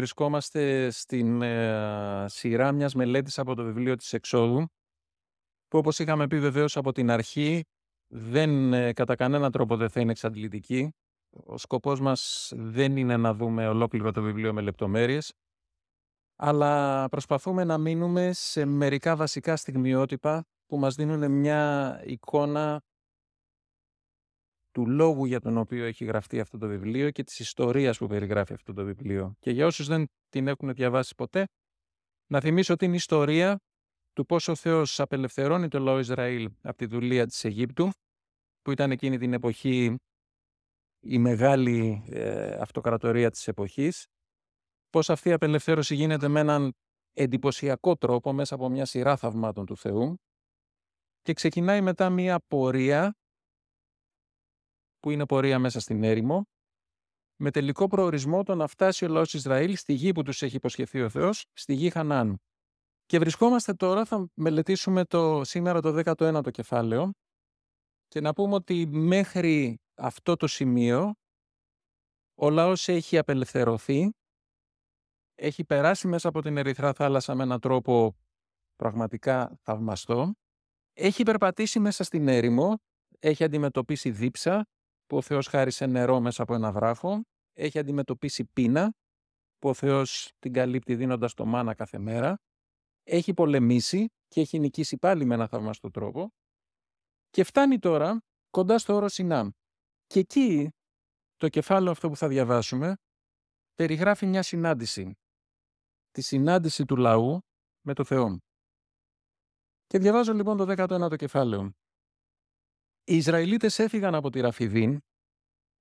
βρισκόμαστε στην ε, σειρά μιας μελέτης από το βιβλίο της Εξόδου, που όπως είχαμε πει βεβαίως από την αρχή, δεν, ε, κατά κανένα τρόπο δεν θα είναι εξαντλητική. Ο σκοπός μας δεν είναι να δούμε ολόκληρο το βιβλίο με λεπτομέρειες, αλλά προσπαθούμε να μείνουμε σε μερικά βασικά στιγμιότυπα που μας δίνουν μια εικόνα του λόγου για τον οποίο έχει γραφτεί αυτό το βιβλίο και της ιστορίας που περιγράφει αυτό το βιβλίο. Και για όσους δεν την έχουν διαβάσει ποτέ, να θυμίσω την ιστορία του πώς ο Θεός απελευθερώνει το λαό Ισραήλ από τη δουλεία της Αιγύπτου, που ήταν εκείνη την εποχή η μεγάλη ε, αυτοκρατορία της εποχής, πώς αυτή η απελευθέρωση γίνεται με έναν εντυπωσιακό τρόπο μέσα από μια σειρά θαυμάτων του Θεού και ξεκινάει μετά μια πορεία που είναι πορεία μέσα στην έρημο, με τελικό προορισμό το να φτάσει ο λαός Ισραήλ στη γη που τους έχει υποσχεθεί ο Θεός, στη γη Χανάν. Και βρισκόμαστε τώρα, θα μελετήσουμε το, σήμερα το 19ο κεφάλαιο και να πούμε ότι μέχρι αυτό το σημείο ο λαός έχει απελευθερωθεί, έχει περάσει μέσα από την Ερυθρά θάλασσα με έναν τρόπο πραγματικά θαυμαστό, έχει περπατήσει μέσα στην έρημο, έχει αντιμετωπίσει δίψα, που ο Θεός χάρισε νερό μέσα από ένα βράχο, έχει αντιμετωπίσει πείνα, που ο Θεός την καλύπτει δίνοντας το μάνα κάθε μέρα, έχει πολεμήσει και έχει νικήσει πάλι με ένα θαυμαστό τρόπο και φτάνει τώρα κοντά στο όρο Σινάμ. Και εκεί το κεφάλαιο αυτό που θα διαβάσουμε περιγράφει μια συνάντηση. Τη συνάντηση του λαού με το Θεό. Και διαβάζω λοιπόν το 19ο κεφάλαιο. Οι Ισραηλίτες έφυγαν από τη Ραφιδίν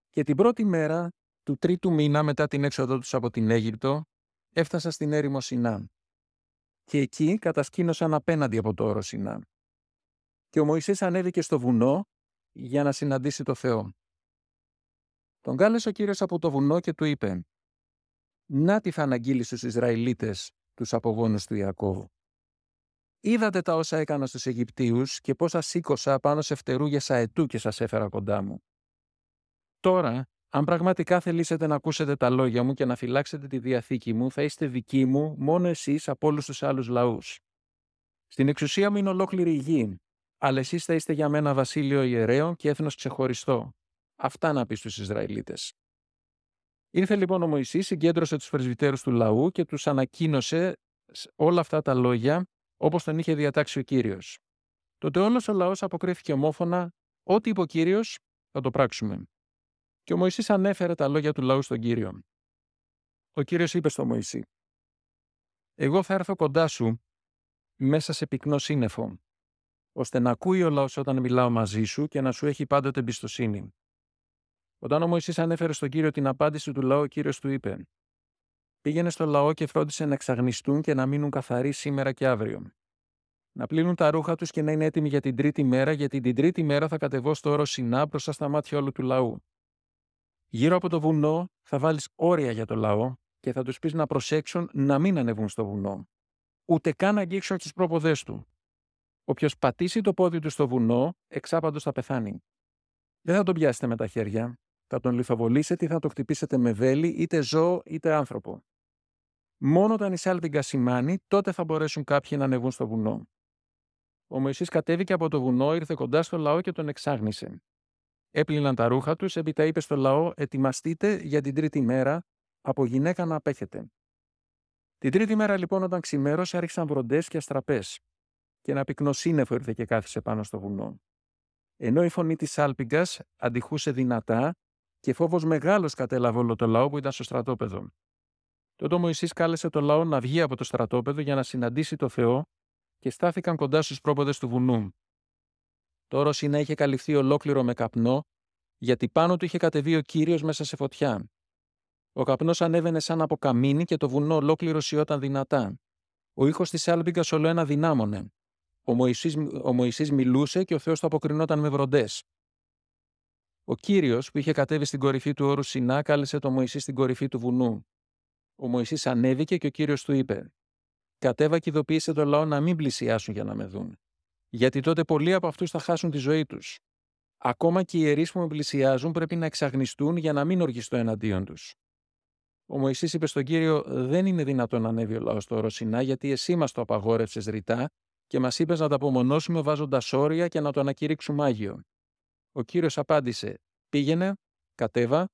και την πρώτη μέρα του τρίτου μήνα μετά την έξοδό τους από την Αίγυπτο έφτασαν στην έρημο Σινά. Και εκεί κατασκήνωσαν απέναντι από το όρο Σινά. Και ο Μωυσής ανέβηκε στο βουνό για να συναντήσει το Θεό. Τον κάλεσε ο Κύριος από το βουνό και του είπε «Να τι θα αναγγείλεις στους Ισραηλίτες τους απογόνους του Ιακώβου. Είδατε τα όσα έκανα στους Αιγυπτίους και πώς σας σήκωσα πάνω σε φτερούγες αετού και σας έφερα κοντά μου. Τώρα, αν πραγματικά θελήσετε να ακούσετε τα λόγια μου και να φυλάξετε τη διαθήκη μου, θα είστε δικοί μου μόνο εσείς από όλους τους άλλους λαούς. Στην εξουσία μου είναι ολόκληρη η γη, αλλά εσείς θα είστε για μένα βασίλειο ιερέων και έθνος ξεχωριστό. Αυτά να πει στους Ισραηλίτες. Ήρθε λοιπόν ο Μωυσής, συγκέντρωσε τους πρεσβυτέρους του λαού και τους ανακοίνωσε όλα αυτά τα λόγια όπως τον είχε διατάξει ο Κύριος. Τότε όλος ο λαός αποκρίθηκε ομόφωνα «Ό,τι είπε ο Κύριος θα το πράξουμε». Και ο Μωυσής ανέφερε τα λόγια του λαού στον Κύριο. Ο Κύριος είπε στο Μωυσή «Εγώ θα έρθω κοντά σου μέσα σε πυκνό σύννεφο, ώστε να ακούει ο λαός όταν μιλάω μαζί σου και να σου έχει πάντοτε εμπιστοσύνη». Όταν ο Μωυσής ανέφερε στον Κύριο την απάντηση του λαού, ο Κύριος του είπε Πήγαινε στο λαό και φρόντισε να εξαγνιστούν και να μείνουν καθαροί σήμερα και αύριο. Να πλύνουν τα ρούχα τους και να είναι έτοιμοι για την τρίτη μέρα, γιατί την τρίτη μέρα θα κατεβώ στο όρος Σινά μπροστά στα μάτια όλου του λαού. Γύρω από το βουνό θα βάλεις όρια για το λαό και θα τους πεις να προσέξουν να μην ανεβούν στο βουνό. Ούτε καν να αγγίξουν τις πρόποδέ του. Όποιος πατήσει το πόδι του στο βουνό, εξάπαντος θα πεθάνει. Δεν θα τον πιάσετε με τα χέρια, θα τον λιθοβολήσετε ή θα το χτυπήσετε με βέλη, είτε ζώο είτε άνθρωπο. Μόνο όταν η σάλπιγγα σημάνει, τότε θα μπορέσουν κάποιοι να ανεβούν στο βουνό. Ο Μωυσής κατέβηκε από το βουνό, ήρθε κοντά στο λαό και τον εξάγνησε. Έπλυναν τα ρούχα τους, έπειτα είπε στο λαό «Ετοιμαστείτε για την τρίτη μέρα, από γυναίκα να απέχετε». Την τρίτη μέρα λοιπόν όταν ξημέρωσε άρχισαν βροντές και αστραπές και ένα πυκνό σύννεφο ήρθε και κάθισε πάνω στο βουνό. Ενώ η φωνή της σάλπιγκας αντιχούσε δυνατά και φόβος μεγάλος κατέλαβε όλο το λαό που ήταν στο στρατόπεδο. Τότε ο Μωυσής κάλεσε το λαό να βγει από το στρατόπεδο για να συναντήσει το Θεό και στάθηκαν κοντά στους πρόποδες του βουνού. Το όρος να είχε καλυφθεί ολόκληρο με καπνό, γιατί πάνω του είχε κατεβεί ο Κύριος μέσα σε φωτιά. Ο καπνός ανέβαινε σαν από καμίνι και το βουνό ολόκληρο σιώταν δυνατά. Ο ήχος της άλμπιγκας ολοένα δυνάμωνε. Ο Μωυσής, ο Μωυσής μιλούσε και ο Θεός το αποκρινόταν με βροντές. Ο Κύριος που είχε κατέβει στην κορυφή του όρου Σινά κάλεσε το Μωυσή στην κορυφή του βουνού. Ο Μωυσής ανέβηκε και ο Κύριος του είπε «Κατέβα και ειδοποίησε το λαό να μην πλησιάσουν για να με δουν, γιατί τότε πολλοί από αυτούς θα χάσουν τη ζωή τους. Ακόμα και οι ιερείς που με πλησιάζουν πρέπει να εξαγνιστούν για να μην οργιστώ εναντίον τους». Ο Μωυσής είπε στον Κύριο «Δεν είναι δυνατόν να ανέβει ο λαός στο Ρωσινά γιατί εσύ μας το απαγόρευσες ρητά και μας είπες να τα απομονώσουμε βάζοντας όρια και να το ανακηρύξουμε Άγιο». Ο Κύριος απάντησε «Πήγαινε, κατέβα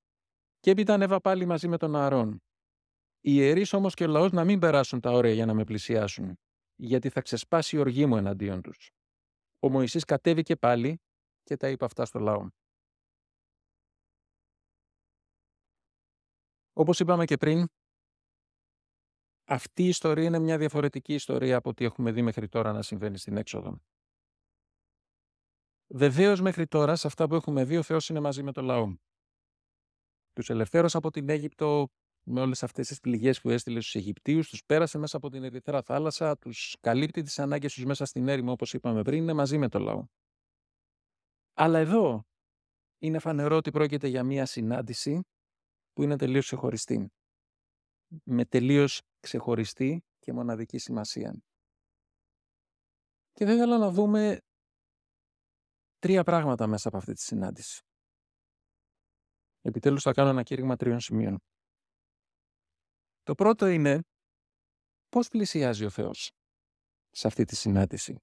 και έπειτα ανέβα πάλι μαζί με τον Ααρών. Οι ιερείς όμως και ο λαός να μην περάσουν τα όρια για να με πλησιάσουν, γιατί θα ξεσπάσει η οργή μου εναντίον τους. Ο Μωυσής κατέβηκε πάλι και τα είπε αυτά στο λαό. Όπως είπαμε και πριν, αυτή η ιστορία είναι μια διαφορετική ιστορία από ό,τι έχουμε δει μέχρι τώρα να συμβαίνει στην έξοδο. Βεβαίως μέχρι τώρα, σε αυτά που έχουμε δει, ο Θεός είναι μαζί με το λαό. Τους ελευθέρωσε από την Αίγυπτο με όλες αυτές τις πληγές που έστειλε στους Αιγυπτίους, τους πέρασε μέσα από την Ερυθρά θάλασσα, τους καλύπτει τις ανάγκες τους μέσα στην έρημο, όπως είπαμε πριν, είναι μαζί με το λαό. Αλλά εδώ είναι φανερό ότι πρόκειται για μια συνάντηση που είναι τελείως ξεχωριστή. Με τελείως ξεχωριστή και μοναδική σημασία. Και δεν θέλω να δούμε τρία πράγματα μέσα από αυτή τη συνάντηση. Επιτέλους θα κάνω ένα κήρυγμα τριών σημείων. Το πρώτο είναι πώς πλησιάζει ο Θεός σε αυτή τη συνάντηση;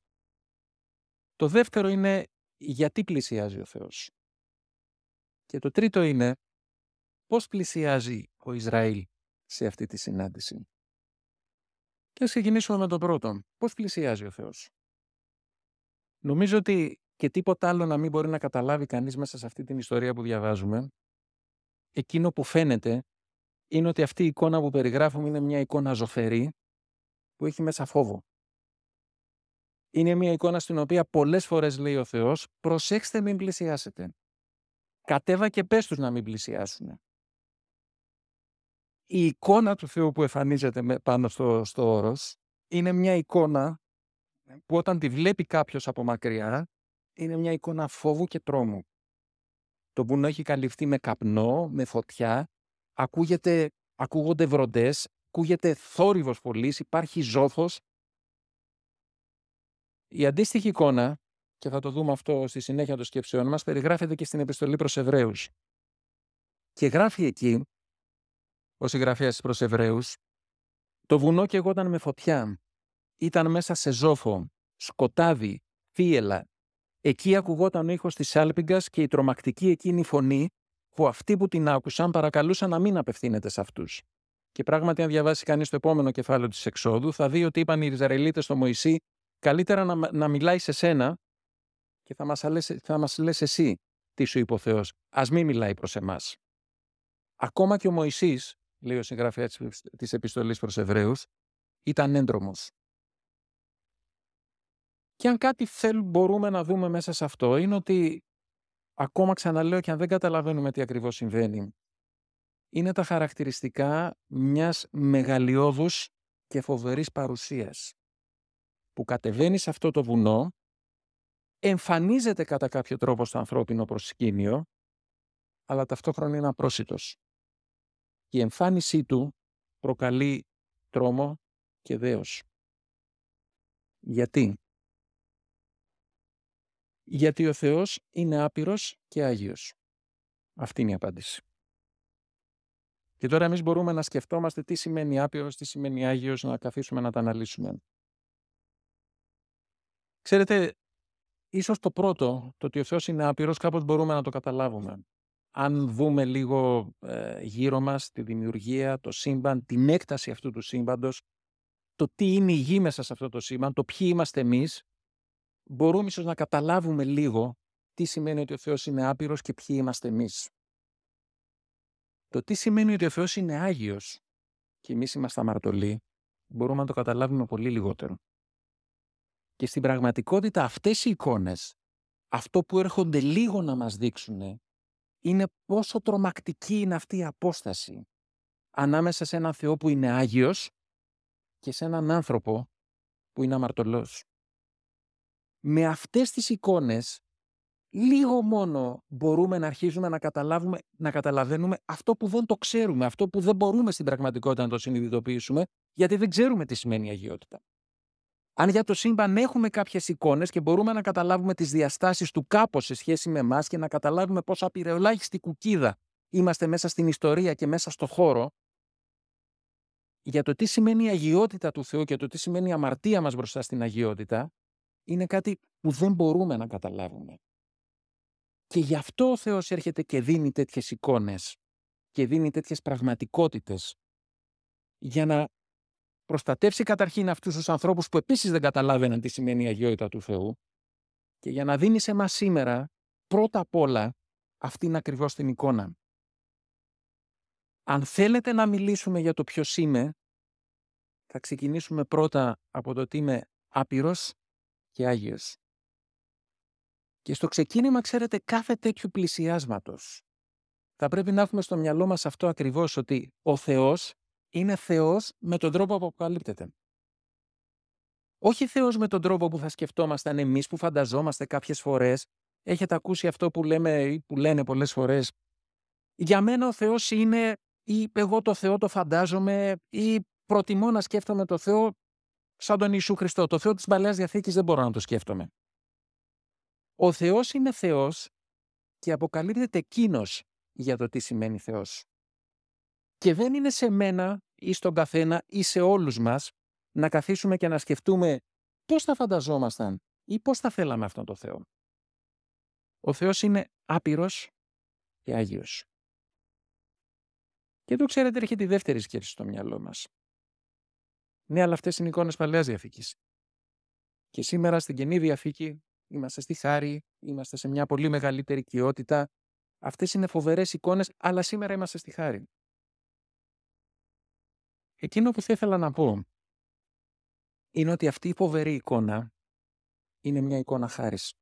Το δεύτερο είναι γιατί πλησιάζει ο Θεός; Και το τρίτο είναι πώς πλησιάζει ο Ισραήλ σε αυτή τη συνάντηση; Και ας ξεκινήσουμε με το πρώτο. Πώς πλησιάζει ο Θεός; Νομίζω ότι και τίποτα άλλο να μην μπορεί να καταλάβει κανείς μέσα σε αυτή την ιστορία που διαβάζουμε, εκείνο που φαίνεται είναι ότι αυτή η εικόνα που περιγράφουμε είναι μια εικόνα ζωφερή που έχει μέσα φόβο. Είναι μια εικόνα στην οποία πολλές φορές λέει ο Θεός «Προσέξτε μην πλησιάσετε». Κατέβα και πες τους να μην πλησιάσουν. Η εικόνα του Θεού που εμφανίζεται πάνω στο, στο όρος είναι μια εικόνα που όταν τη βλέπει κάποιος από μακριά είναι μια εικόνα φόβου και τρόμου. Το βουνό έχει καλυφθεί με καπνό, με φωτιά, ακούγεται, ακούγονται βροντές, ακούγεται θόρυβος πολύ, υπάρχει ζώφος. Η αντίστοιχη εικόνα, και θα το δούμε αυτό στη συνέχεια των σκέψεων μας, περιγράφεται και στην επιστολή προς Εβραίους. Και γράφει εκεί, ο συγγραφέας προς Εβραίους, το βουνό και εγώ με φωτιά. Ήταν μέσα σε ζόφο, σκοτάδι, θύελα, Εκεί ακουγόταν ο ήχος της άλπιγγας και η τρομακτική εκείνη φωνή που αυτοί που την άκουσαν παρακαλούσαν να μην απευθύνεται σε αυτούς. Και πράγματι, αν διαβάσει κανείς το επόμενο κεφάλαιο της εξόδου, θα δει ότι είπαν οι Ισραηλίτε στο Μωυσή, καλύτερα να, να μιλάει σε σένα και θα μας θα μας λες εσύ τι σου είπε ο Θεός. Α μην μιλάει προς εμάς. Ακόμα και ο Μωυσής, λέει ο συγγραφέας της επιστολής προς Εβραίους, ήταν έντρομος. Και αν κάτι θέλουμε, μπορούμε να δούμε μέσα σε αυτό είναι ότι ακόμα ξαναλέω και αν δεν καταλαβαίνουμε τι ακριβώς συμβαίνει είναι τα χαρακτηριστικά μιας μεγαλειώδους και φοβερής παρουσίας που κατεβαίνει σε αυτό το βουνό εμφανίζεται κατά κάποιο τρόπο στο ανθρώπινο προσκήνιο αλλά ταυτόχρονα είναι απρόσιτος. Η εμφάνισή του προκαλεί τρόμο και δέος. Γιατί; Γιατί ο Θεός είναι άπειρος και Άγιος. Αυτή είναι η απάντηση. Και τώρα εμείς μπορούμε να σκεφτόμαστε τι σημαίνει άπειρος, τι σημαίνει Άγιος, να καθίσουμε να τα αναλύσουμε. Ξέρετε, ίσως το πρώτο, το ότι ο Θεός είναι άπειρος, κάπως μπορούμε να το καταλάβουμε. Αν δούμε λίγο ε, γύρω μας τη δημιουργία, το σύμπαν, την έκταση αυτού του σύμπαντος, το τι είναι η γη μέσα σε αυτό το σύμπαν, το ποιοι είμαστε εμείς, μπορούμε ίσως να καταλάβουμε λίγο τι σημαίνει ότι ο Θεός είναι άπειρος και ποιοι είμαστε εμείς. Το τι σημαίνει ότι ο Θεός είναι Άγιος και εμείς είμαστε αμαρτωλοί, μπορούμε να το καταλάβουμε πολύ λιγότερο. Και στην πραγματικότητα αυτές οι εικόνες, αυτό που έρχονται λίγο να μας δείξουν, είναι πόσο τρομακτική είναι αυτή η απόσταση ανάμεσα σε έναν Θεό που είναι Άγιος και σε έναν άνθρωπο που είναι αμαρτωλός με αυτές τις εικόνες λίγο μόνο μπορούμε να αρχίσουμε να, καταλάβουμε, να καταλαβαίνουμε αυτό που δεν το ξέρουμε, αυτό που δεν μπορούμε στην πραγματικότητα να το συνειδητοποιήσουμε, γιατί δεν ξέρουμε τι σημαίνει η αγιότητα. Αν για το σύμπαν έχουμε κάποιες εικόνες και μπορούμε να καταλάβουμε τις διαστάσεις του κάπως σε σχέση με εμάς και να καταλάβουμε πόσο απειραιολάχιστη κουκίδα είμαστε μέσα στην ιστορία και μέσα στο χώρο, για το τι σημαίνει η αγιότητα του Θεού και το τι σημαίνει η αμαρτία μας μπροστά στην αγιότητα, είναι κάτι που δεν μπορούμε να καταλάβουμε. Και γι' αυτό ο Θεός έρχεται και δίνει τέτοιες εικόνες και δίνει τέτοιες πραγματικότητες για να προστατεύσει καταρχήν αυτούς τους ανθρώπους που επίσης δεν καταλάβαιναν τι σημαίνει η αγιότητα του Θεού και για να δίνει σε μας σήμερα πρώτα απ' όλα αυτήν ακριβώς την εικόνα. Αν θέλετε να μιλήσουμε για το ποιος είμαι, θα ξεκινήσουμε πρώτα από το ότι είμαι άπειρος και Άγιος. Και στο ξεκίνημα, ξέρετε, κάθε τέτοιου πλησιάσματος θα πρέπει να έχουμε στο μυαλό μας αυτό ακριβώς, ότι ο Θεός είναι Θεός με τον τρόπο που αποκαλύπτεται. Όχι Θεός με τον τρόπο που θα σκεφτόμασταν εμείς, που φανταζόμαστε κάποιες φορές. Έχετε ακούσει αυτό που, λέμε, ή που λένε πολλές φορές. Για μένα ο Θεός είναι ή εγώ το Θεό το φαντάζομαι ή προτιμώ να σκέφτομαι το Θεό σαν τον Ιησού Χριστό. Το Θεό της Παλαιάς Διαθήκης δεν μπορώ να το σκέφτομαι. Ο Θεός είναι Θεός και αποκαλύπτεται εκείνος για το τι σημαίνει Θεός. Και δεν είναι σε μένα ή στον καθένα ή σε όλους μας να καθίσουμε και να σκεφτούμε πώς θα φανταζόμασταν ή πώς θα θέλαμε αυτόν τον Θεό. Ο Θεός είναι άπειρος και Άγιος. Και εδώ ξέρετε έρχεται η δεύτερη σκέψη στο μυαλό μας. Ναι, αλλά αυτές είναι εικόνες Παλαιάς Διαθήκης. Και σήμερα στην Καινή Διαθήκη είμαστε στη χάρη, είμαστε σε μια πολύ μεγαλύτερη οικειότητα. Αυτές είναι φοβερές εικόνες, αλλά σήμερα είμαστε στη χάρη. Εκείνο που θα ήθελα να πω είναι ότι αυτή η φοβερή εικόνα είναι μια εικόνα χάρης.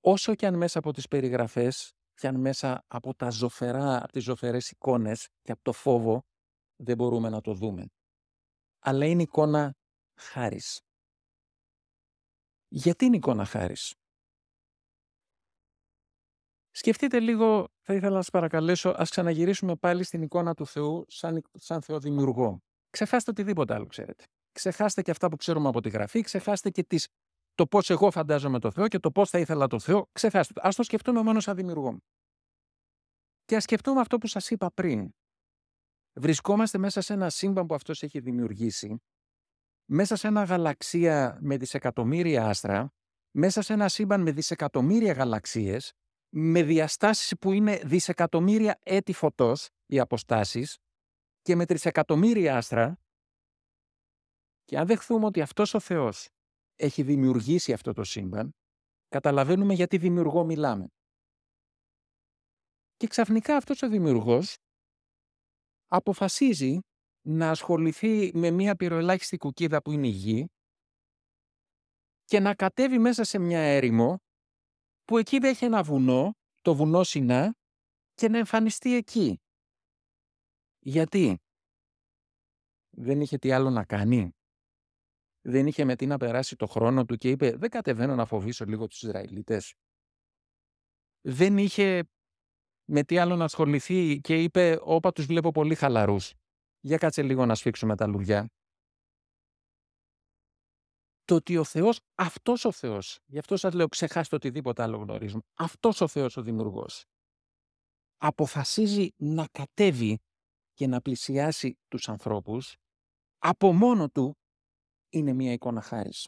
Όσο και αν μέσα από τις περιγραφές και αν μέσα από, τα ζωφερά, από τις ζωφερές εικόνες και από το φόβο δεν μπορούμε να το δούμε. Αλλά είναι εικόνα χάρης. Γιατί είναι εικόνα χάρης; Σκεφτείτε λίγο, θα ήθελα να σας παρακαλέσω, ας ξαναγυρίσουμε πάλι στην εικόνα του Θεού σαν, σαν Θεό δημιουργό. Ξεχάστε οτιδήποτε άλλο, ξέρετε. Ξεχάστε και αυτά που ξέρουμε από τη Γραφή, ξεχάστε και τις, το πώς εγώ φαντάζομαι το Θεό και το πώς θα ήθελα το Θεό. Ξεχάστε το. Ας το σκεφτούμε μόνο σαν δημιουργό. Και ας σκεφτούμε αυτό που σας είπα πριν. Βρισκόμαστε μέσα σε ένα σύμπαν που αυτός έχει δημιουργήσει, μέσα σε ένα γαλαξία με δισεκατομμύρια άστρα, μέσα σε ένα σύμπαν με δισεκατομμύρια γαλαξίες, με διαστάσεις που είναι δισεκατομμύρια έτη φωτός, οι αποστάσεις, και με τρισεκατομμύρια άστρα, και αν δεχθούμε ότι αυτός ο Θεός έχει δημιουργήσει αυτό το σύμπαν, καταλαβαίνουμε γιατί δημιουργό μιλάμε. Και ξαφνικά αυτός ο δημιουργός αποφασίζει να ασχοληθεί με μια πυροελάχιστη κουκίδα που είναι η γη και να κατέβει μέσα σε μια έρημο που εκεί έχει ένα βουνό, το βουνό Σινά, και να εμφανιστεί εκεί. Γιατί; Δεν είχε τι άλλο να κάνει. Δεν είχε με τι να περάσει το χρόνο του και είπε δεν κατεβαίνω να φοβήσω λίγο τους Ισραηλίτες. Δεν είχε με τι άλλο να ασχοληθεί και είπε όπα τους βλέπω πολύ χαλαρούς. Για κάτσε λίγο να σφίξουμε τα λουλιά. Το ότι ο Θεός, αυτός ο Θεός, γι' αυτό σας λέω ξεχάστε οτιδήποτε άλλο γνωρίζουμε, αυτός ο Θεός ο Δημιουργός, αποφασίζει να κατέβει και να πλησιάσει τους ανθρώπους, από μόνο του είναι μια εικόνα χάρης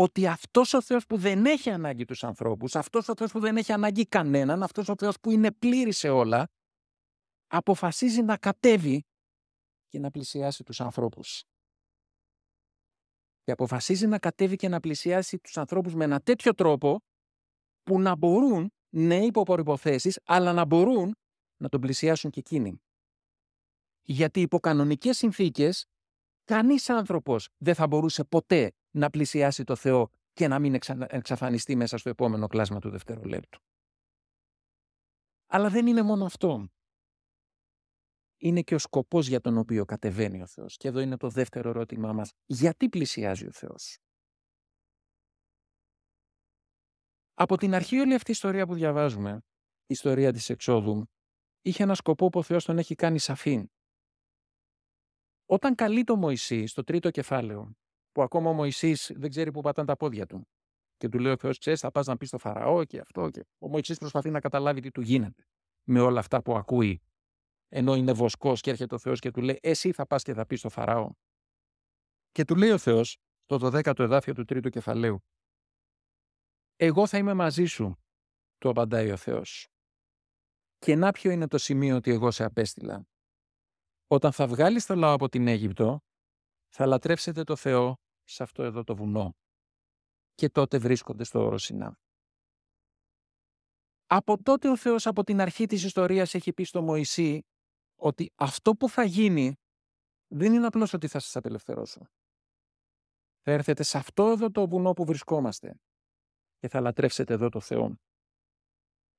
ότι αυτός ο Θεός που δεν έχει ανάγκη τους ανθρώπους, αυτός ο Θεός που δεν έχει ανάγκη κανέναν, αυτός ο Θεός που είναι πλήρης σε όλα, αποφασίζει να κατέβει και να πλησιάσει τους ανθρώπους. Και αποφασίζει να κατέβει και να πλησιάσει τους ανθρώπους με ένα τέτοιο τρόπο που να μπορούν, ναι υπό προϋποθέσεις, αλλά να μπορούν να τον πλησιάσουν και εκείνοι. Γιατί υπό κανονικές συνθήκες, κανείς άνθρωπος δεν θα μπορούσε ποτέ να πλησιάσει το Θεό και να μην εξαφανιστεί μέσα στο επόμενο κλάσμα του δευτερολέπτου. Αλλά δεν είναι μόνο αυτό. Είναι και ο σκοπός για τον οποίο κατεβαίνει ο Θεός. Και εδώ είναι το δεύτερο ερώτημά μας. Γιατί πλησιάζει ο Θεός; Από την αρχή όλη αυτή η ιστορία που διαβάζουμε, η ιστορία της εξόδου, είχε ένα σκοπό που ο Θεός τον έχει κάνει σαφή. Όταν καλεί το Μωυσή στο τρίτο κεφάλαιο που ακόμα ο Μωυσής δεν ξέρει πού πατάνε τα πόδια του. Και του λέει ο Θεός, ξέρεις, θα πας να πεις στο Φαραώ και αυτό. Και ο Μωυσής προσπαθεί να καταλάβει τι του γίνεται με όλα αυτά που ακούει ενώ είναι βοσκός και έρχεται ο Θεός και του λέει εσύ θα πας και θα πεις στο Φαράω. Και του λέει ο Θεός, το 12ο εδάφιο του τρίτου κεφαλαίου, εγώ θα είμαι μαζί σου, του απαντάει ο Θεός. Και να ποιο είναι το σημείο ότι εγώ σε απέστειλα. Όταν θα βγάλεις το λαό από την Αίγυπτο, θα λατρεύσετε το Θεό σε αυτό εδώ το βουνό. Και τότε βρίσκονται στο όρο Σινά. Από τότε ο Θεός από την αρχή της ιστορίας έχει πει στο Μωυσή ότι αυτό που θα γίνει δεν είναι απλώς ότι θα σας απελευθερώσω. Θα έρθετε σε αυτό εδώ το βουνό που βρισκόμαστε και θα λατρεύσετε εδώ το Θεό.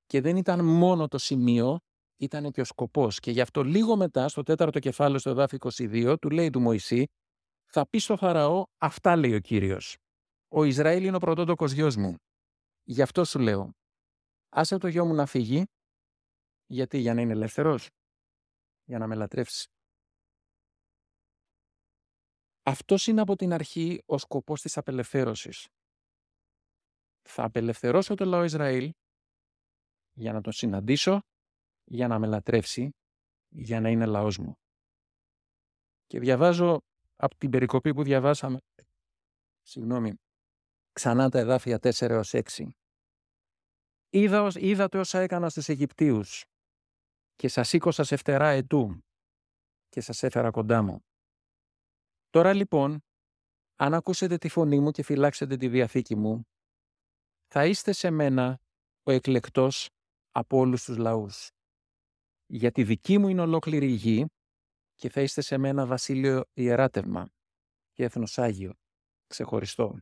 Και δεν ήταν μόνο το σημείο, ήταν και ο σκοπός. Και γι' αυτό λίγο μετά, στο τέταρτο κεφάλαιο, στο εδάφιο 22, του λέει του Μωυσή, θα πεις στο Φαραώ, αυτά λέει ο Κύριος. Ο Ισραήλ είναι ο πρωτότοκος γιος μου. Γι' αυτό σου λέω, άσε το γιο μου να φύγει, γιατί για να είναι ελεύθερος, για να με λατρεύσει. Αυτός είναι από την αρχή ο σκοπός της απελευθέρωσης. Θα απελευθερώσω το λαό Ισραήλ για να τον συναντήσω, για να με λατρεύσει, για να είναι λαός μου. Και διαβάζω από την περικοπή που διαβάσαμε, συγγνώμη, ξανά τα εδάφια 4 έως 6. Είδα, είδατε όσα έκανα στους Αιγυπτίους και σας σήκωσα σε φτερά ετού και σας έφερα κοντά μου. Τώρα λοιπόν, αν ακούσετε τη φωνή μου και φυλάξετε τη διαθήκη μου, θα είστε σε μένα ο εκλεκτός από όλους τους λαούς. Γιατί δική μου είναι ολόκληρη η γη και θα είστε σε μένα βασίλειο ιεράτευμα και έθνος Άγιο, ξεχωριστό.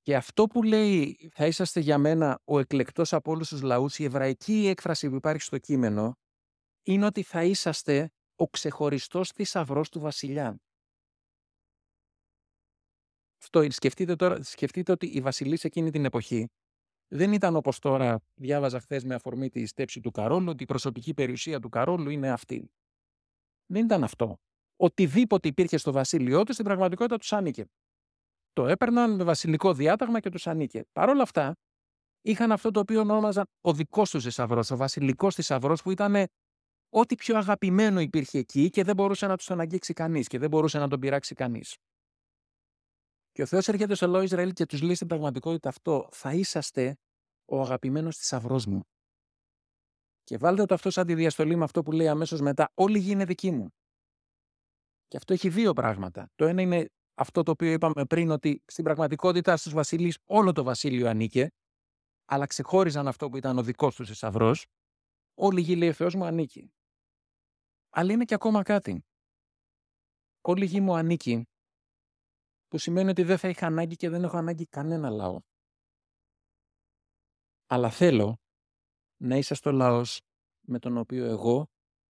Και αυτό που λέει θα είσαστε για μένα ο εκλεκτός από όλους τους λαούς, η εβραϊκή έκφραση που υπάρχει στο κείμενο, είναι ότι θα είσαστε ο ξεχωριστός θησαυρός του βασιλιά. Αυτό, σκεφτείτε, τώρα, σκεφτείτε ότι οι βασιλείς εκείνη την εποχή δεν ήταν όπως τώρα, διάβαζα χθες με αφορμή τη στέψη του Καρόλου, ότι η προσωπική περιουσία του Καρόλου είναι αυτή. Δεν ήταν αυτό. Οτιδήποτε υπήρχε στο βασίλειό τους, στην πραγματικότητα τους ανήκε. Το έπαιρναν με βασιλικό διάταγμα και τους ανήκε. Παρ' όλα αυτά, είχαν αυτό το οποίο ονόμαζαν ο δικός τους θησαυρό, ο βασιλικός θησαυρό, που ήταν ό,τι πιο αγαπημένο υπήρχε εκεί και δεν μπορούσε να τους τον αγγίξει κανείς και δεν μπορούσε να τον πειράξει κανείς. Και ο Θεός έρχεται στο λαό Ισραήλ και τους λέει στην πραγματικότητα αυτό, θα είσαστε ο αγαπημένος θησαυρός μου. Και βάλτε το αυτό σαν τη διαστολή με αυτό που λέει αμέσως μετά, όλη γη είναι δική μου. Και αυτό έχει δύο πράγματα. Το ένα είναι αυτό το οποίο είπαμε πριν, ότι στην πραγματικότητα στους βασίλεις όλο το βασίλειο ανήκε, αλλά ξεχώριζαν αυτό που ήταν ο δικός τους θησαυρός. Όλη η γη, λέει ο Θεός μου, ανήκει. Αλλά είναι και ακόμα κάτι. Όλη η γη μου ανήκει που σημαίνει ότι δεν θα είχα ανάγκη και δεν έχω ανάγκη κανένα λαό. Αλλά θέλω να είσαστε ο λαός με τον οποίο εγώ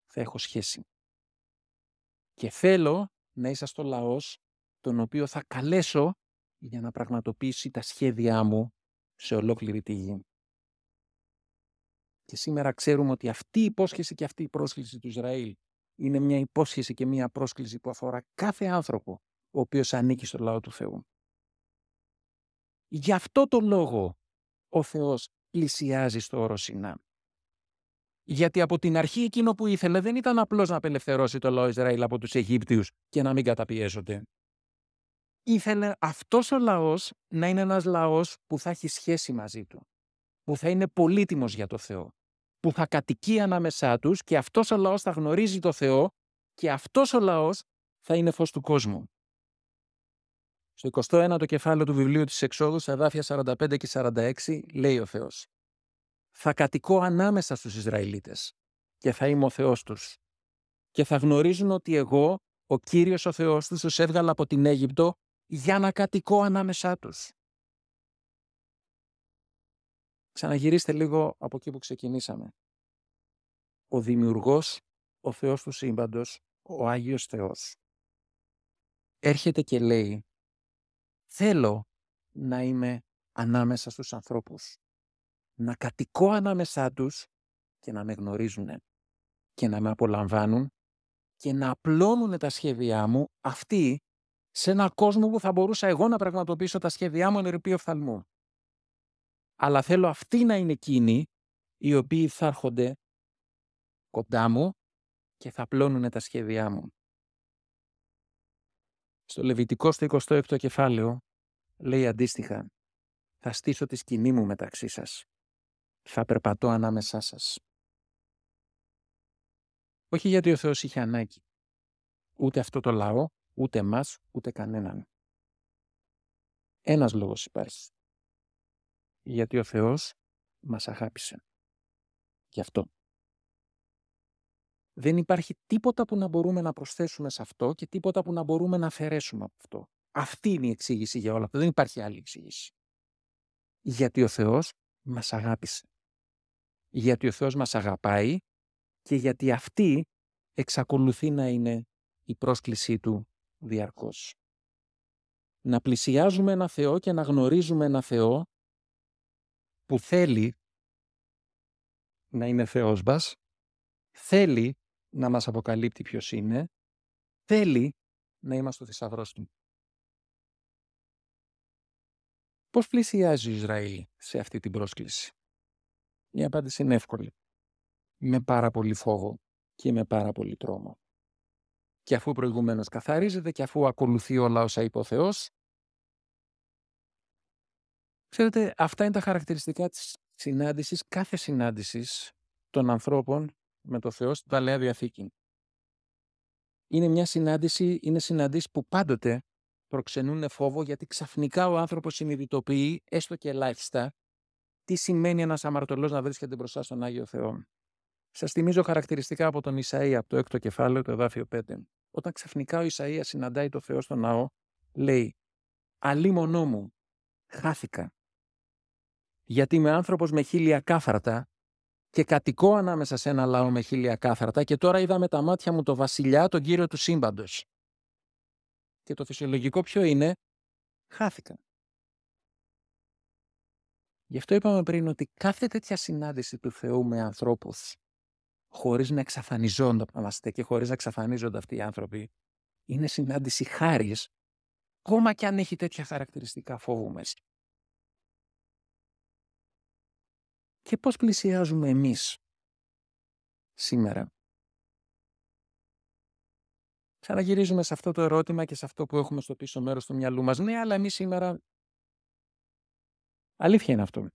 θα έχω σχέση. Και θέλω να είσαστε ο λαός τον οποίο θα καλέσω για να πραγματοποιήσει τα σχέδιά μου σε ολόκληρη τη γη. Και σήμερα ξέρουμε ότι αυτή η υπόσχεση και αυτή η πρόσκληση του Ισραήλ είναι μια υπόσχεση και μια πρόσκληση που αφορά κάθε άνθρωπο ο οποίος ανήκει στο λαό του Θεού. Γι' αυτό το λόγο ο Θεός πλησιάζει στο όρο Σινά. Γιατί από την αρχή εκείνο που ήθελε δεν ήταν απλώς να απελευθερώσει το λαό Ισραήλ από τους Αιγύπτιους και να μην καταπιέζονται. Ήθελε αυτός ο λαός να είναι ένας λαός που θα έχει σχέση μαζί του. Που θα είναι πολύτιμος για το Θεό. Που θα κατοικεί ανάμεσά τους και αυτός ο λαός θα γνωρίζει το Θεό και αυτός ο λαός θα είναι φως του κόσμου. Στο 21ο κεφάλαιο του βιβλίου της Εξόδου, στα δάφια 45 και 46, λέει ο Θεός «Θα κατοικώ ανάμεσα στους Ισραηλίτες και θα είμαι ο Θεός τους και θα γνωρίζουν ότι εγώ, ο Κύριος ο Θεός τους, τους έβγαλα από την Αίγυπτο για να κατοικώ ανάμεσά τους». Ξαναγυρίστε λίγο από εκεί που ξεκινήσαμε. Ο Δημιουργός, ο Θεός του σύμπαντος, ο Άγιος Θεός. Έρχεται και λέει Θέλω να είμαι ανάμεσα στους ανθρώπους. Να κατοικώ ανάμεσά τους και να με γνωρίζουν και να με απολαμβάνουν και να απλώνουν τα σχέδιά μου αυτοί σε ένα κόσμο που θα μπορούσα εγώ να πραγματοποιήσω τα σχέδιά μου εν οφθαλμού. Αλλά θέλω αυτοί να είναι εκείνοι οι οποίοι θα έρχονται κοντά μου και θα πλώνουν τα σχέδιά μου. Στο Λεβιτικό στο 26ο κεφάλαιο λέει αντίστοιχα «Θα στήσω τη σκηνή μου μεταξύ σας. Θα περπατώ ανάμεσά σας». Όχι γιατί ο Θεός είχε ανάγκη. Ούτε αυτό το λαό, ούτε εμάς, ούτε κανέναν. Ένας λόγος υπάρχει. Γιατί ο Θεός μας αγάπησε. Γι' αυτό. Δεν υπάρχει τίποτα που να μπορούμε να προσθέσουμε σε αυτό και τίποτα που να μπορούμε να αφαιρέσουμε από αυτό. Αυτή είναι η εξήγηση για όλα αυτά. Δεν υπάρχει άλλη εξήγηση. Γιατί ο Θεός μας αγάπησε. Γιατί ο Θεός μας αγαπάει και γιατί αυτή εξακολουθεί να είναι η πρόσκλησή Του διαρκώς. Να πλησιάζουμε ένα Θεό και να γνωρίζουμε ένα Θεό που θέλει να είναι Θεός μας, θέλει να μας αποκαλύπτει ποιος είναι, θέλει να είμαστε ο θησαυρός Του. Πώς πλησιάζει ο Ισραήλ σε αυτή την πρόσκληση; Η απάντηση είναι εύκολη. Με πάρα πολύ φόβο και με πάρα πολύ τρόμο. Και αφού προηγουμένως καθαρίζεται και αφού ακολουθεί όλα όσα είπε ο Θεός, ξέρετε, αυτά είναι τα χαρακτηριστικά της συνάντησης, κάθε συνάντησης των ανθρώπων με το Θεό στην Παλαιά Διαθήκη. Είναι μια συνάντηση, είναι συναντήσεις που πάντοτε προξενούν φόβο γιατί ξαφνικά ο άνθρωπος συνειδητοποιεί, έστω και ελάχιστα, τι σημαίνει ένας αμαρτωλός να βρίσκεται μπροστά στον Άγιο Θεό. Σας θυμίζω χαρακτηριστικά από τον Ισαΐα, από το έκτο κεφάλαιο, το εδάφιο 5. Όταν ξαφνικά ο Ισαΐας συναντάει το Θεό στον ναό, λέει «Αλίμονό μου, χάθηκα, γιατί είμαι άνθρωπος με χίλια κάφαρτα και κατοικώ ανάμεσα σε ένα λαό με χίλια κάθαρτα και τώρα είδα με τα μάτια μου το βασιλιά, τον κύριο του σύμπαντος. Και το φυσιολογικό ποιο είναι, χάθηκα. Γι' αυτό είπαμε πριν ότι κάθε τέτοια συνάντηση του Θεού με ανθρώπους, χωρίς να εξαφανιζόνται και χωρίς να εξαφανίζονται αυτοί οι άνθρωποι, είναι συνάντηση χάρης, ακόμα και αν έχει τέτοια χαρακτηριστικά φόβου μέσα. Και πώς πλησιάζουμε εμείς σήμερα; Ξαναγυρίζουμε σε αυτό το ερώτημα και σε αυτό που έχουμε στο πίσω μέρος του μυαλού μας. Ναι, αλλά εμείς σήμερα... Αλήθεια είναι αυτό.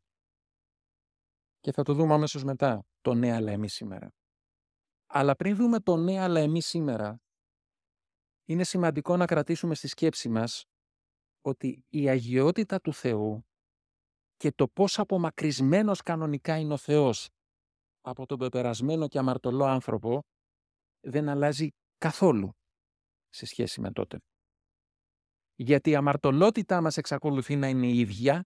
Και θα το δούμε αμέσως μετά, το ναι, αλλά εμείς σήμερα. Αλλά πριν δούμε το ναι, αλλά εμείς σήμερα, είναι σημαντικό να κρατήσουμε στη σκέψη μας ότι η αγιότητα του Θεού και το πώς απομακρυσμένος κανονικά είναι ο Θεός από τον πεπερασμένο και αμαρτωλό άνθρωπο δεν αλλάζει καθόλου σε σχέση με τότε. Γιατί η αμαρτωλότητά μας εξακολουθεί να είναι η ίδια,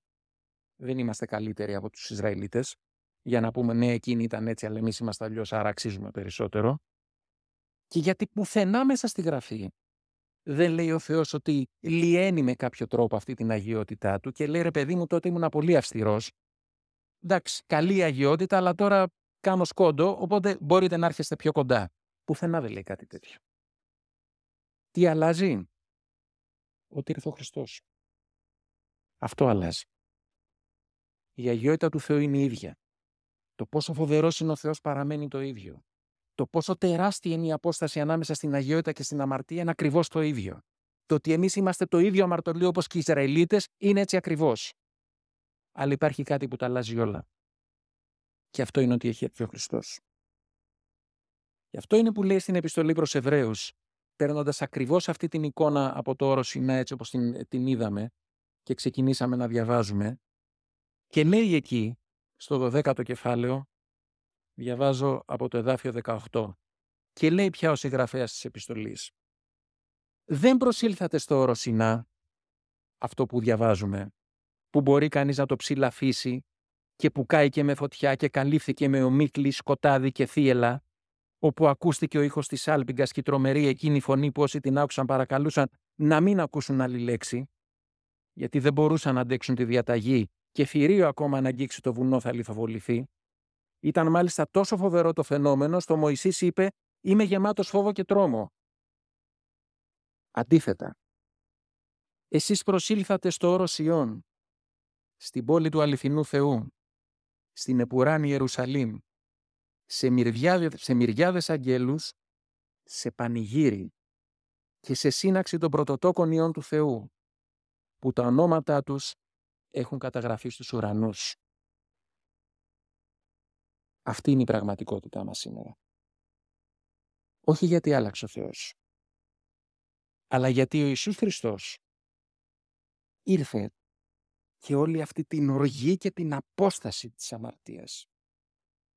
δεν είμαστε καλύτεροι από τους Ισραηλίτες, για να πούμε ναι εκείνοι ήταν έτσι αλλά εμείς είμαστε αλλιώς άρα αξίζουμε περισσότερο. Και γιατί πουθενά μέσα στη Γραφή δεν λέει ο Θεός ότι λιένει με κάποιο τρόπο αυτή την αγιότητά του και λέει ρε παιδί μου τότε ήμουν πολύ αυστηρός. Εντάξει, καλή αγιότητα, αλλά τώρα κάνω σκόντο, οπότε μπορείτε να έρχεστε πιο κοντά. Πουθενά δεν λέει κάτι τέτοιο. Τι αλλάζει; Ότι ήρθε ο Χριστός. Αυτό αλλάζει. Η αγιότητα του Θεού είναι η ίδια. Το πόσο φοβερός είναι ο Θεός παραμένει το ίδιο το πόσο τεράστια είναι η απόσταση ανάμεσα στην αγιότητα και στην αμαρτία είναι ακριβώς το ίδιο. Το ότι εμείς είμαστε το ίδιο αμαρτωλοί όπως και οι Ισραηλίτες είναι έτσι ακριβώς. Αλλά υπάρχει κάτι που τα αλλάζει όλα. Και αυτό είναι ότι έχει έρθει ο Χριστός. Γι' αυτό είναι που λέει στην επιστολή προς Εβραίους, παίρνοντας ακριβώς αυτή την εικόνα από το όρο Σινά, έτσι όπως την, την είδαμε και ξεκινήσαμε να διαβάζουμε, και λέει εκεί, στο 12ο κεφάλαιο, Διαβάζω από το εδάφιο 18 και λέει πια ο συγγραφέας της επιστολής. Δεν προσήλθατε στο όρο Σινά, αυτό που διαβάζουμε, που μπορεί κανείς να το ψηλαφίσει και που κάηκε με φωτιά και καλύφθηκε με ομίκλη, σκοτάδι και θύελα, όπου ακούστηκε ο ήχος της άλπιγκας και η τρομερή εκείνη φωνή που όσοι την άκουσαν παρακαλούσαν να μην ακούσουν άλλη λέξη, γιατί δεν μπορούσαν να αντέξουν τη διαταγή και θηρίο ακόμα να αγγίξει το βουνό θα λιθοβοληθεί. Ήταν μάλιστα τόσο φοβερό το φαινόμενο, στο Μωυσής είπε «Είμαι γεμάτος φόβο και τρόμο». Αντίθετα, εσείς προσήλθατε στο όρο Σιών, στην πόλη του αληθινού Θεού, στην επουράνη Ιερουσαλήμ, σε, μυριάδες, σε μυριάδες αγγέλους, σε πανηγύρι και σε σύναξη των πρωτοτόκων ιών του Θεού, που τα ονόματά τους έχουν καταγραφεί στους ουρανούς. Αυτή είναι η πραγματικότητά μας σήμερα. Όχι γιατί άλλαξε ο Θεός, αλλά γιατί ο Ιησούς Χριστός ήρθε και όλη αυτή την οργή και την απόσταση της αμαρτίας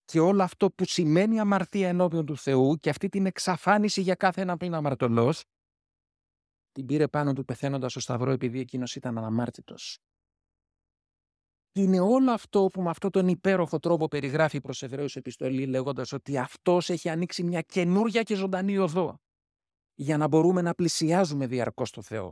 και όλο αυτό που σημαίνει αμαρτία ενώπιον του Θεού και αυτή την εξαφάνιση για κάθε ένα πριν αμαρτωλός την πήρε πάνω του πεθαίνοντας στο σταυρό επειδή εκείνος ήταν αναμάρτητος. Είναι όλο αυτό που με αυτόν τον υπέροχο τρόπο περιγράφει προς Εβραίους επιστολή λέγοντας ότι αυτός έχει ανοίξει μια καινούρια και ζωντανή οδό για να μπορούμε να πλησιάζουμε διαρκώς το Θεό.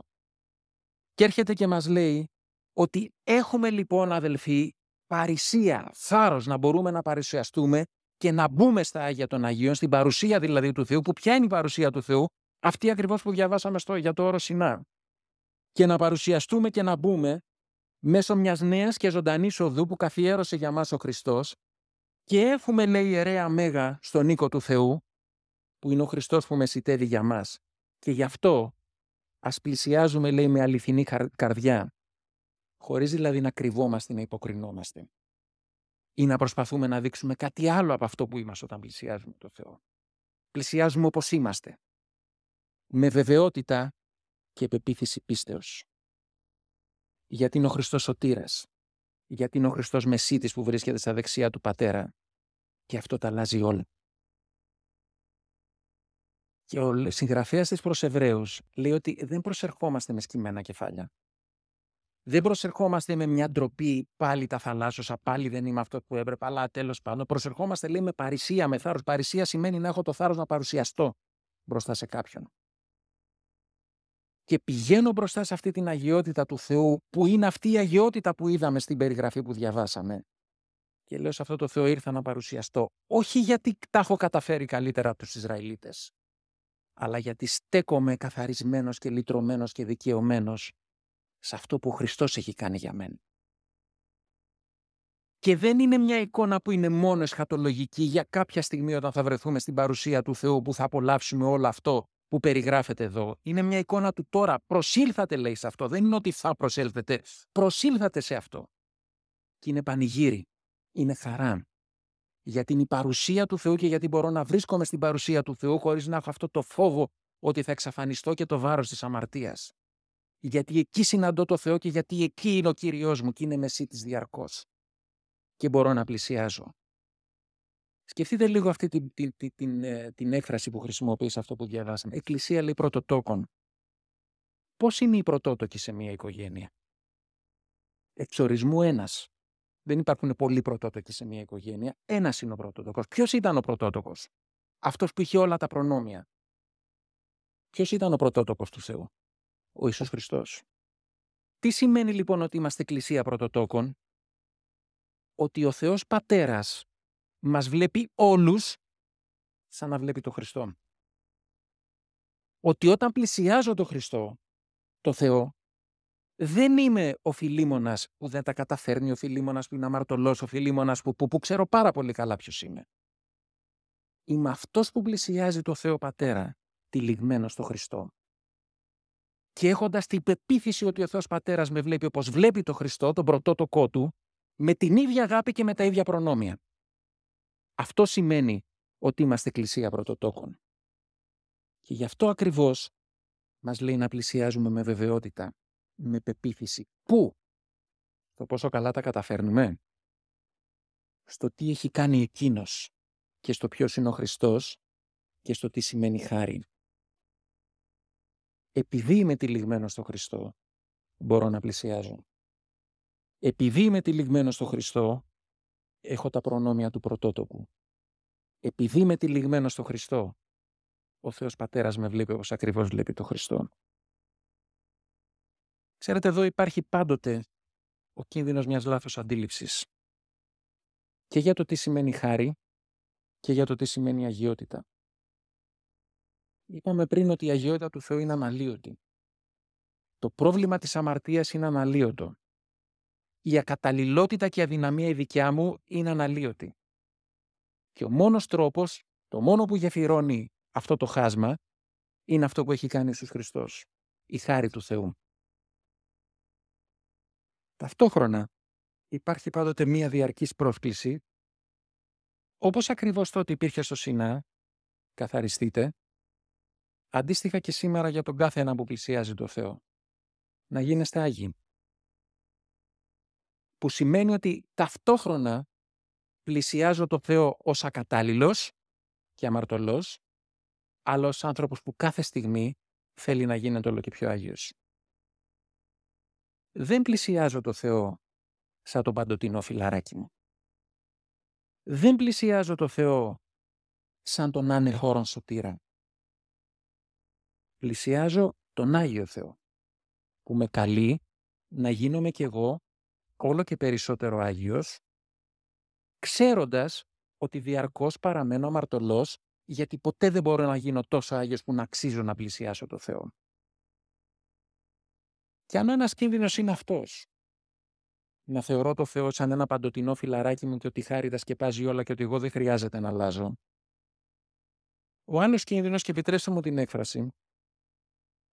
Και έρχεται και μας λέει ότι έχουμε λοιπόν αδελφοί παρησία, θάρρος να μπορούμε να παρουσιαστούμε και να μπούμε στα Άγια των Αγίων, στην παρουσία δηλαδή του Θεού, που ποια είναι η παρουσία του Θεού, αυτή ακριβώς που διαβάσαμε στο, για το όρο Σινά. Και να παρουσιαστούμε και να μπούμε μέσω μιας νέας και ζωντανής οδού που καθιέρωσε για μας ο Χριστός και έχουμε, λέει, ιερέα μέγα στον οίκο του Θεού, που είναι ο Χριστός που μεσητεύει για μας. Και γι' αυτό ας πλησιάζουμε, λέει, με αληθινή καρδιά, χωρίς δηλαδή να κρυβόμαστε, να υποκρινόμαστε ή να προσπαθούμε να δείξουμε κάτι άλλο από αυτό που είμαστε όταν πλησιάζουμε το Θεό. Πλησιάζουμε όπως είμαστε, με βεβαιότητα και πεποίθηση πίστεως. Γιατί είναι ο Χριστός σωτήρας, γιατί είναι ο Χριστός Μεσίτης που βρίσκεται στα δεξιά του Πατέρα και αυτό τα αλλάζει όλα. Και ο συγγραφέας της προς Εβραίους λέει ότι δεν προσερχόμαστε με σκυμμένα κεφάλια. Δεν προσερχόμαστε με μια ντροπή, πάλι τα θαλάσσωσα, πάλι δεν είμαι αυτό που έπρεπε, αλλά τέλος πάντων. Προσερχόμαστε, λέει, με παρησία, με θάρρος. Παρησία σημαίνει να έχω το θάρρος να παρουσιαστώ μπροστά σε κάποιον. Και πηγαίνω μπροστά σε αυτή την αγιότητα του Θεού, που είναι αυτή η αγιότητα που είδαμε στην περιγραφή που διαβάσαμε. Και λέω σε αυτό το Θεό ήρθα να παρουσιαστώ. Όχι γιατί τα έχω καταφέρει καλύτερα από τους Ισραηλίτες, αλλά γιατί στέκομαι καθαρισμένος και λυτρωμένος και δικαιωμένος σε αυτό που ο Χριστός έχει κάνει για μένα. Και δεν είναι μια εικόνα που είναι μόνο εσχατολογική για κάποια στιγμή όταν θα βρεθούμε στην παρουσία του Θεού που θα απολαύσουμε όλο αυτό που περιγράφεται εδώ. Είναι μια εικόνα του τώρα. Προσήλθατε λέει σε αυτό. Δεν είναι ότι θα προσέλθετε. Προσήλθατε σε αυτό. Και είναι πανηγύρι. Είναι χαρά. Γιατί είναι η παρουσία του Θεού και γιατί μπορώ να βρίσκομαι στην παρουσία του Θεού χωρίς να έχω αυτό το φόβο ότι θα εξαφανιστώ και το βάρος της αμαρτίας γιατί εκεί συναντώ το Θεό και γιατί εκεί είναι ο Κύριος μου και είναι μεσίτης διαρκώς και μπορώ να πλησιάζω. Σκεφτείτε λίγο αυτή την, την, την, την, ε, την έκφραση που χρησιμοποιείς αυτό που διαβάσαμε. Εκκλησία λέει πρωτοτόκον. Πώς είναι η πρωτότοκη σε μια οικογένεια; Εξορισμού ένας. Δεν υπάρχουν πολλοί πρωτότοκοι σε μια οικογένεια. Ένας είναι ο πρωτότοκος. Ποιος ήταν ο πρωτότοκος; Αυτός που είχε όλα τα προνόμια. Ποιος ήταν ο πρωτότοκος του Θεού; Ο Ιησούς Χριστός. Τι σημαίνει λοιπόν ότι είμαστε εκκλησία πρωτοτόκων; Ότι ο Θεός Πατέρας μας βλέπει όλους σαν να βλέπει το Χριστό. Ότι όταν πλησιάζω το Χριστό, το Θεό, δεν είμαι ο φιλίμονας που δεν τα καταφέρνει, ο φιλίμονας που είναι αμαρτωλός, ο φιλίμονας που, που, που ξέρω πάρα πολύ καλά ποιος είμαι. Είμαι αυτός που πλησιάζει το Θεό Πατέρα, τυλιγμένος στο Χριστό και έχοντας την πεποίθηση ότι ο Θεός Πατέρας με βλέπει όπως βλέπει το Χριστό, τον πρωτότοκό του, με την ίδια αγάπη και με τα ίδια προνόμια. Αυτό σημαίνει ότι είμαστε εκκλησία πρωτοτόκων. Και γι' αυτό ακριβώς μας λέει να πλησιάζουμε με βεβαιότητα, με πεποίθηση. Πού; Στο πόσο καλά τα καταφέρνουμε; Στο τι έχει κάνει εκείνος και στο ποιος είναι ο Χριστός και στο τι σημαίνει χάρη επειδή είμαι τυλιγμένος στο Χριστό, μπορώ να πλησιάζω. Επειδή είμαι τυλιγμένος στο Χριστό, έχω τα προνόμια του πρωτότοκου. Επειδή είμαι τυλιγμένος στο Χριστό, ο Θεός Πατέρας με βλέπει όπως ακριβώς βλέπει το Χριστό. Ξέρετε, εδώ υπάρχει πάντοτε ο κίνδυνος μιας λάθος αντίληψης. Και για το τι σημαίνει χάρη και για το τι σημαίνει αγιότητα. Είπαμε πριν ότι η αγιότητα του Θεού είναι αναλύωτη. Το πρόβλημα της αμαρτίας είναι αναλύωτο. Η ακαταλληλότητα και η αδυναμία η δικιά μου είναι αναλύωτη. Και ο μόνος τρόπος, το μόνο που γεφυρώνει αυτό το χάσμα, είναι αυτό που έχει κάνει Ιησούς Χριστός. Η χάρη του Θεού. Ταυτόχρονα υπάρχει πάντοτε μία διαρκής πρόσκληση, όπως ακριβώς τότε υπήρχε στο Σινά, καθαριστείτε, αντίστοιχα και σήμερα για τον κάθε ένα που πλησιάζει το Θεό. Να γίνεστε Άγιοι. Που σημαίνει ότι ταυτόχρονα πλησιάζω το Θεό ως ακατάλληλος και αμαρτωλός, αλλά ως άνθρωπος που κάθε στιγμή θέλει να γίνεται όλο και πιο Άγιος. Δεν πλησιάζω το Θεό σαν τον παντοτινό φιλαράκι μου. Δεν πλησιάζω το Θεό σαν τον άνεχόρον σωτήρα. Πλησιάζω τον Άγιο Θεό, που με καλεί να γίνομαι κι εγώ όλο και περισσότερο Άγιος, ξέροντας ότι διαρκώς παραμένω αμαρτωλός, γιατί ποτέ δεν μπορώ να γίνω τόσο Άγιος που να αξίζω να πλησιάσω το Θεό. Και αν ένας κίνδυνος είναι αυτός, να θεωρώ το Θεό σαν ένα παντοτινό φιλαράκι μου και ότι χάρη τα σκεπάζει όλα και ότι εγώ δεν χρειάζεται να αλλάζω. Ο άλλος κίνδυνος, και επιτρέψτε μου την έκφραση,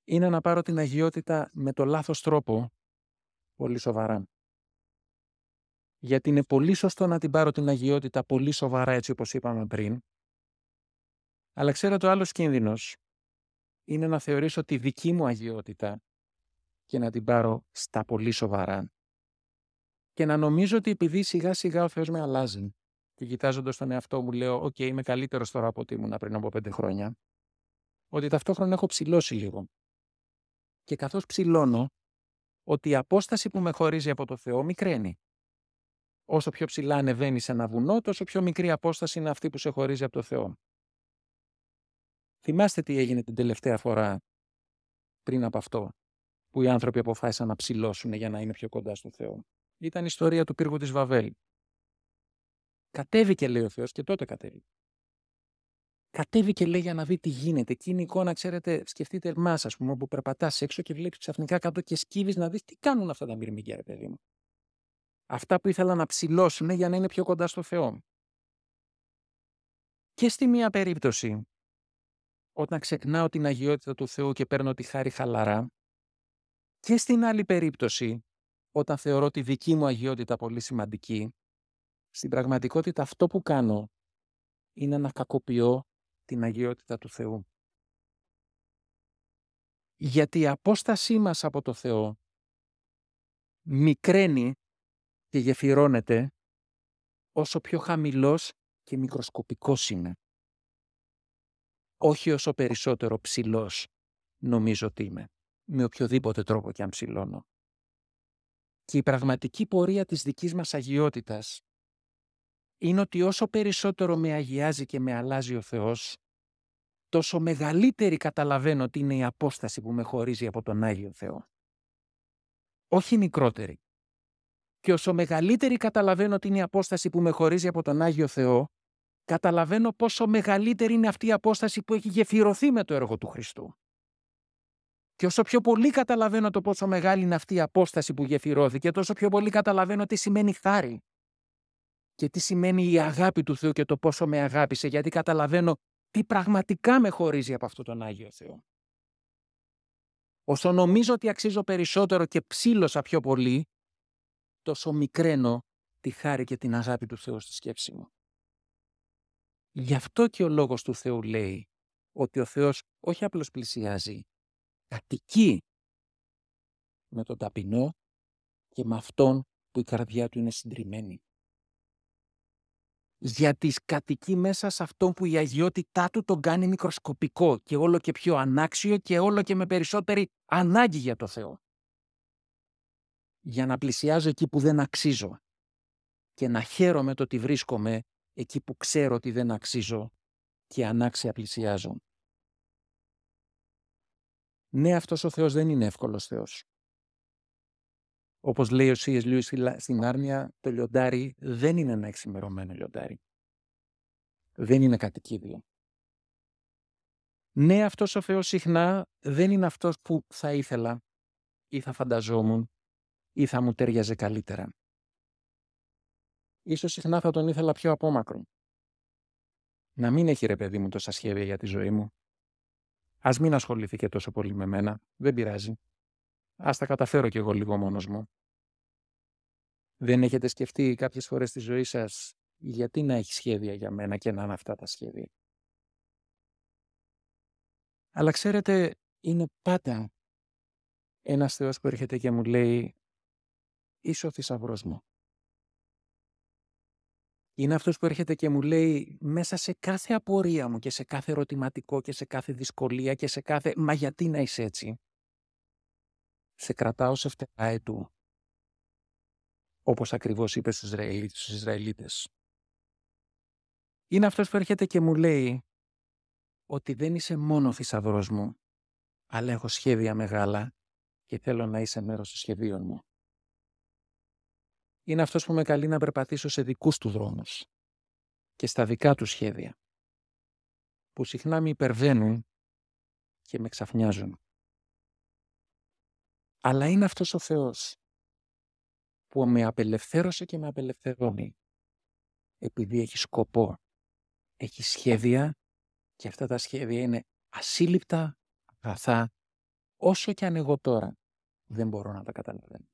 είναι να πάρω την αγιότητα με το λάθος τρόπο πολύ σοβαρά. Γιατί είναι πολύ σωστό να την πάρω την αγιότητα πολύ σοβαρά έτσι όπως είπαμε πριν. Αλλά ξέρετε ο άλλος κίνδυνος είναι να θεωρήσω τη δική μου αγιότητα και να την πάρω στα πολύ σοβαρά. Και να νομίζω ότι επειδή σιγά σιγά ο Θεός με αλλάζει και κοιτάζοντας τον εαυτό μου λέω «ΟΚ, είμαι καλύτερος τώρα από ότι ήμουν πριν από πέντε χρόνια», ότι ταυτόχρονα έχω ψηλώσει λίγο. Και καθώς ψηλώνω, ότι η απόσταση που με χωρίζει από το Θεό μικραίνει. Όσο πιο ψηλά ανεβαίνει σε ένα βουνό, τόσο πιο μικρή απόσταση είναι αυτή που σε χωρίζει από το Θεό. Θυμάστε τι έγινε την τελευταία φορά πριν από αυτό, που οι άνθρωποι αποφάσισαν να ψηλώσουν για να είναι πιο κοντά στο Θεό. Ήταν η ιστορία του πύργου της Βαβέλ. Κατέβηκε, λέει ο Θεός, και τότε κατέβηκε. Κατέβηκε, λέει, για να δει τι γίνεται. Εκείνη η εικόνα, ξέρετε, σκεφτείτε εμάς, ας πούμε, που περπατάς έξω και βλέπεις ξαφνικά κάτω και σκύβεις να δεις τι κάνουν αυτά τα μυρμήγκια, ρε παιδί μου. Αυτά που ήθελαν να ψηλώσουν για να είναι πιο κοντά στο Θεό. Και στη μία περίπτωση, όταν ξεχνάω την αγιότητα του Θεού και παίρνω τη χάρη χαλαρά, και στην άλλη περίπτωση, όταν θεωρώ τη δική μου αγιότητα πολύ σημαντική, στην πραγματικότητα αυτό που κάνω είναι να κακοποιώ την αγιότητα του Θεού. Γιατί η απόστασή μας από το Θεό μικραίνει και γεφυρώνεται όσο πιο χαμηλός και μικροσκοπικός είμαι. Όχι όσο περισσότερο ψηλός νομίζω ότι είμαι, με οποιοδήποτε τρόπο και αν ψηλώνω. Και η πραγματική πορεία της δικής μας αγιότητας είναι ότι όσο περισσότερο με αγιάζει και με αλλάζει ο Θεός, τόσο μεγαλύτερη καταλαβαίνω ότι είναι η απόσταση που με χωρίζει από τον Άγιο Θεό. Όχι μικρότερη. Και όσο μεγαλύτερη καταλαβαίνω ότι είναι η απόσταση που με χωρίζει από τον Άγιο Θεό, καταλαβαίνω πόσο μεγαλύτερη είναι αυτή η απόσταση που έχει γεφυρωθεί με το έργο του Χριστού. Και όσο πιο πολύ καταλαβαίνω το πόσο μεγάλη είναι αυτή η απόσταση που γεφυρώθηκε, τόσο πιο πολύ καταλαβαίνω τι σημαίνει χάρη. Και τι σημαίνει η αγάπη του Θεού και το πόσο με αγάπησε, γιατί καταλαβαίνω τι πραγματικά με χωρίζει από αυτόν τον Άγιο Θεό. Όσο νομίζω ότι αξίζω περισσότερο και ψήλωσα πιο πολύ, τόσο μικραίνω τη χάρη και την αγάπη του Θεού στη σκέψη μου. Γι' αυτό και ο λόγος του Θεού λέει ότι ο Θεός όχι απλώς πλησιάζει, κατοικεί με τον ταπεινό και με αυτόν που η καρδιά του είναι συντριμμένη. Γιατί κατοικεί μέσα σε αυτόν που η αγιότητά του τον κάνει μικροσκοπικό και όλο και πιο ανάξιο και όλο και με περισσότερη ανάγκη για το Θεό. Για να πλησιάζω εκεί που δεν αξίζω και να χαίρομαι το ότι βρίσκομαι εκεί που ξέρω ότι δεν αξίζω και ανάξια πλησιάζω. Ναι, αυτός ο Θεός δεν είναι εύκολος Θεός. Όπως λέει ο C.S. Lewis στην Άρμια, το λιοντάρι δεν είναι ένα εξημερωμένο λιοντάρι. Δεν είναι κατοικίδιο. Ναι, αυτός ο Θεός συχνά δεν είναι αυτός που θα ήθελα ή θα φανταζόμουν ή θα μου τέριαζε καλύτερα. Ίσως συχνά θα τον ήθελα πιο απόμακρο. να μην έχει ρε παιδί μου τόσα σχέδια για τη ζωή μου. Ας μην ασχοληθεί και τόσο πολύ με μένα. Δεν πειράζει. Ας τα καταφέρω κι εγώ λίγο μόνος μου. Δεν έχετε σκεφτεί κάποιες φορές στη ζωή σας γιατί να έχει σχέδια για μένα και να είναι αυτά τα σχέδια; Αλλά ξέρετε, είναι πάντα ένας Θεός που έρχεται και μου λέει «Είσαι ο θησαυρό μου». Είναι αυτός που έρχεται και μου λέει μέσα σε κάθε απορία μου και σε κάθε ερωτηματικό και σε κάθε δυσκολία και σε κάθε «Μα γιατί να είσαι έτσι» σε κρατάω σε φτερά ετού. Όπως ακριβώς είπε στους Ισραηλίτες. Είναι αυτός που έρχεται και μου λέει ότι δεν είσαι μόνο θησαυρός μου, αλλά έχω σχέδια μεγάλα και θέλω να είσαι μέρος των σχεδίων μου. Είναι αυτός που με καλεί να περπατήσω σε δικούς του δρόμους και στα δικά του σχέδια, που συχνά με υπερβαίνουν και με ξαφνιάζουν. Αλλά είναι αυτός ο Θεός που με απελευθέρωσε και με απελευθερώνει επειδή έχει σκοπό, έχει σχέδια και αυτά τα σχέδια είναι ασύλληπτα, αγαθά, όσο και αν εγώ τώρα δεν μπορώ να τα καταλαβαίνω.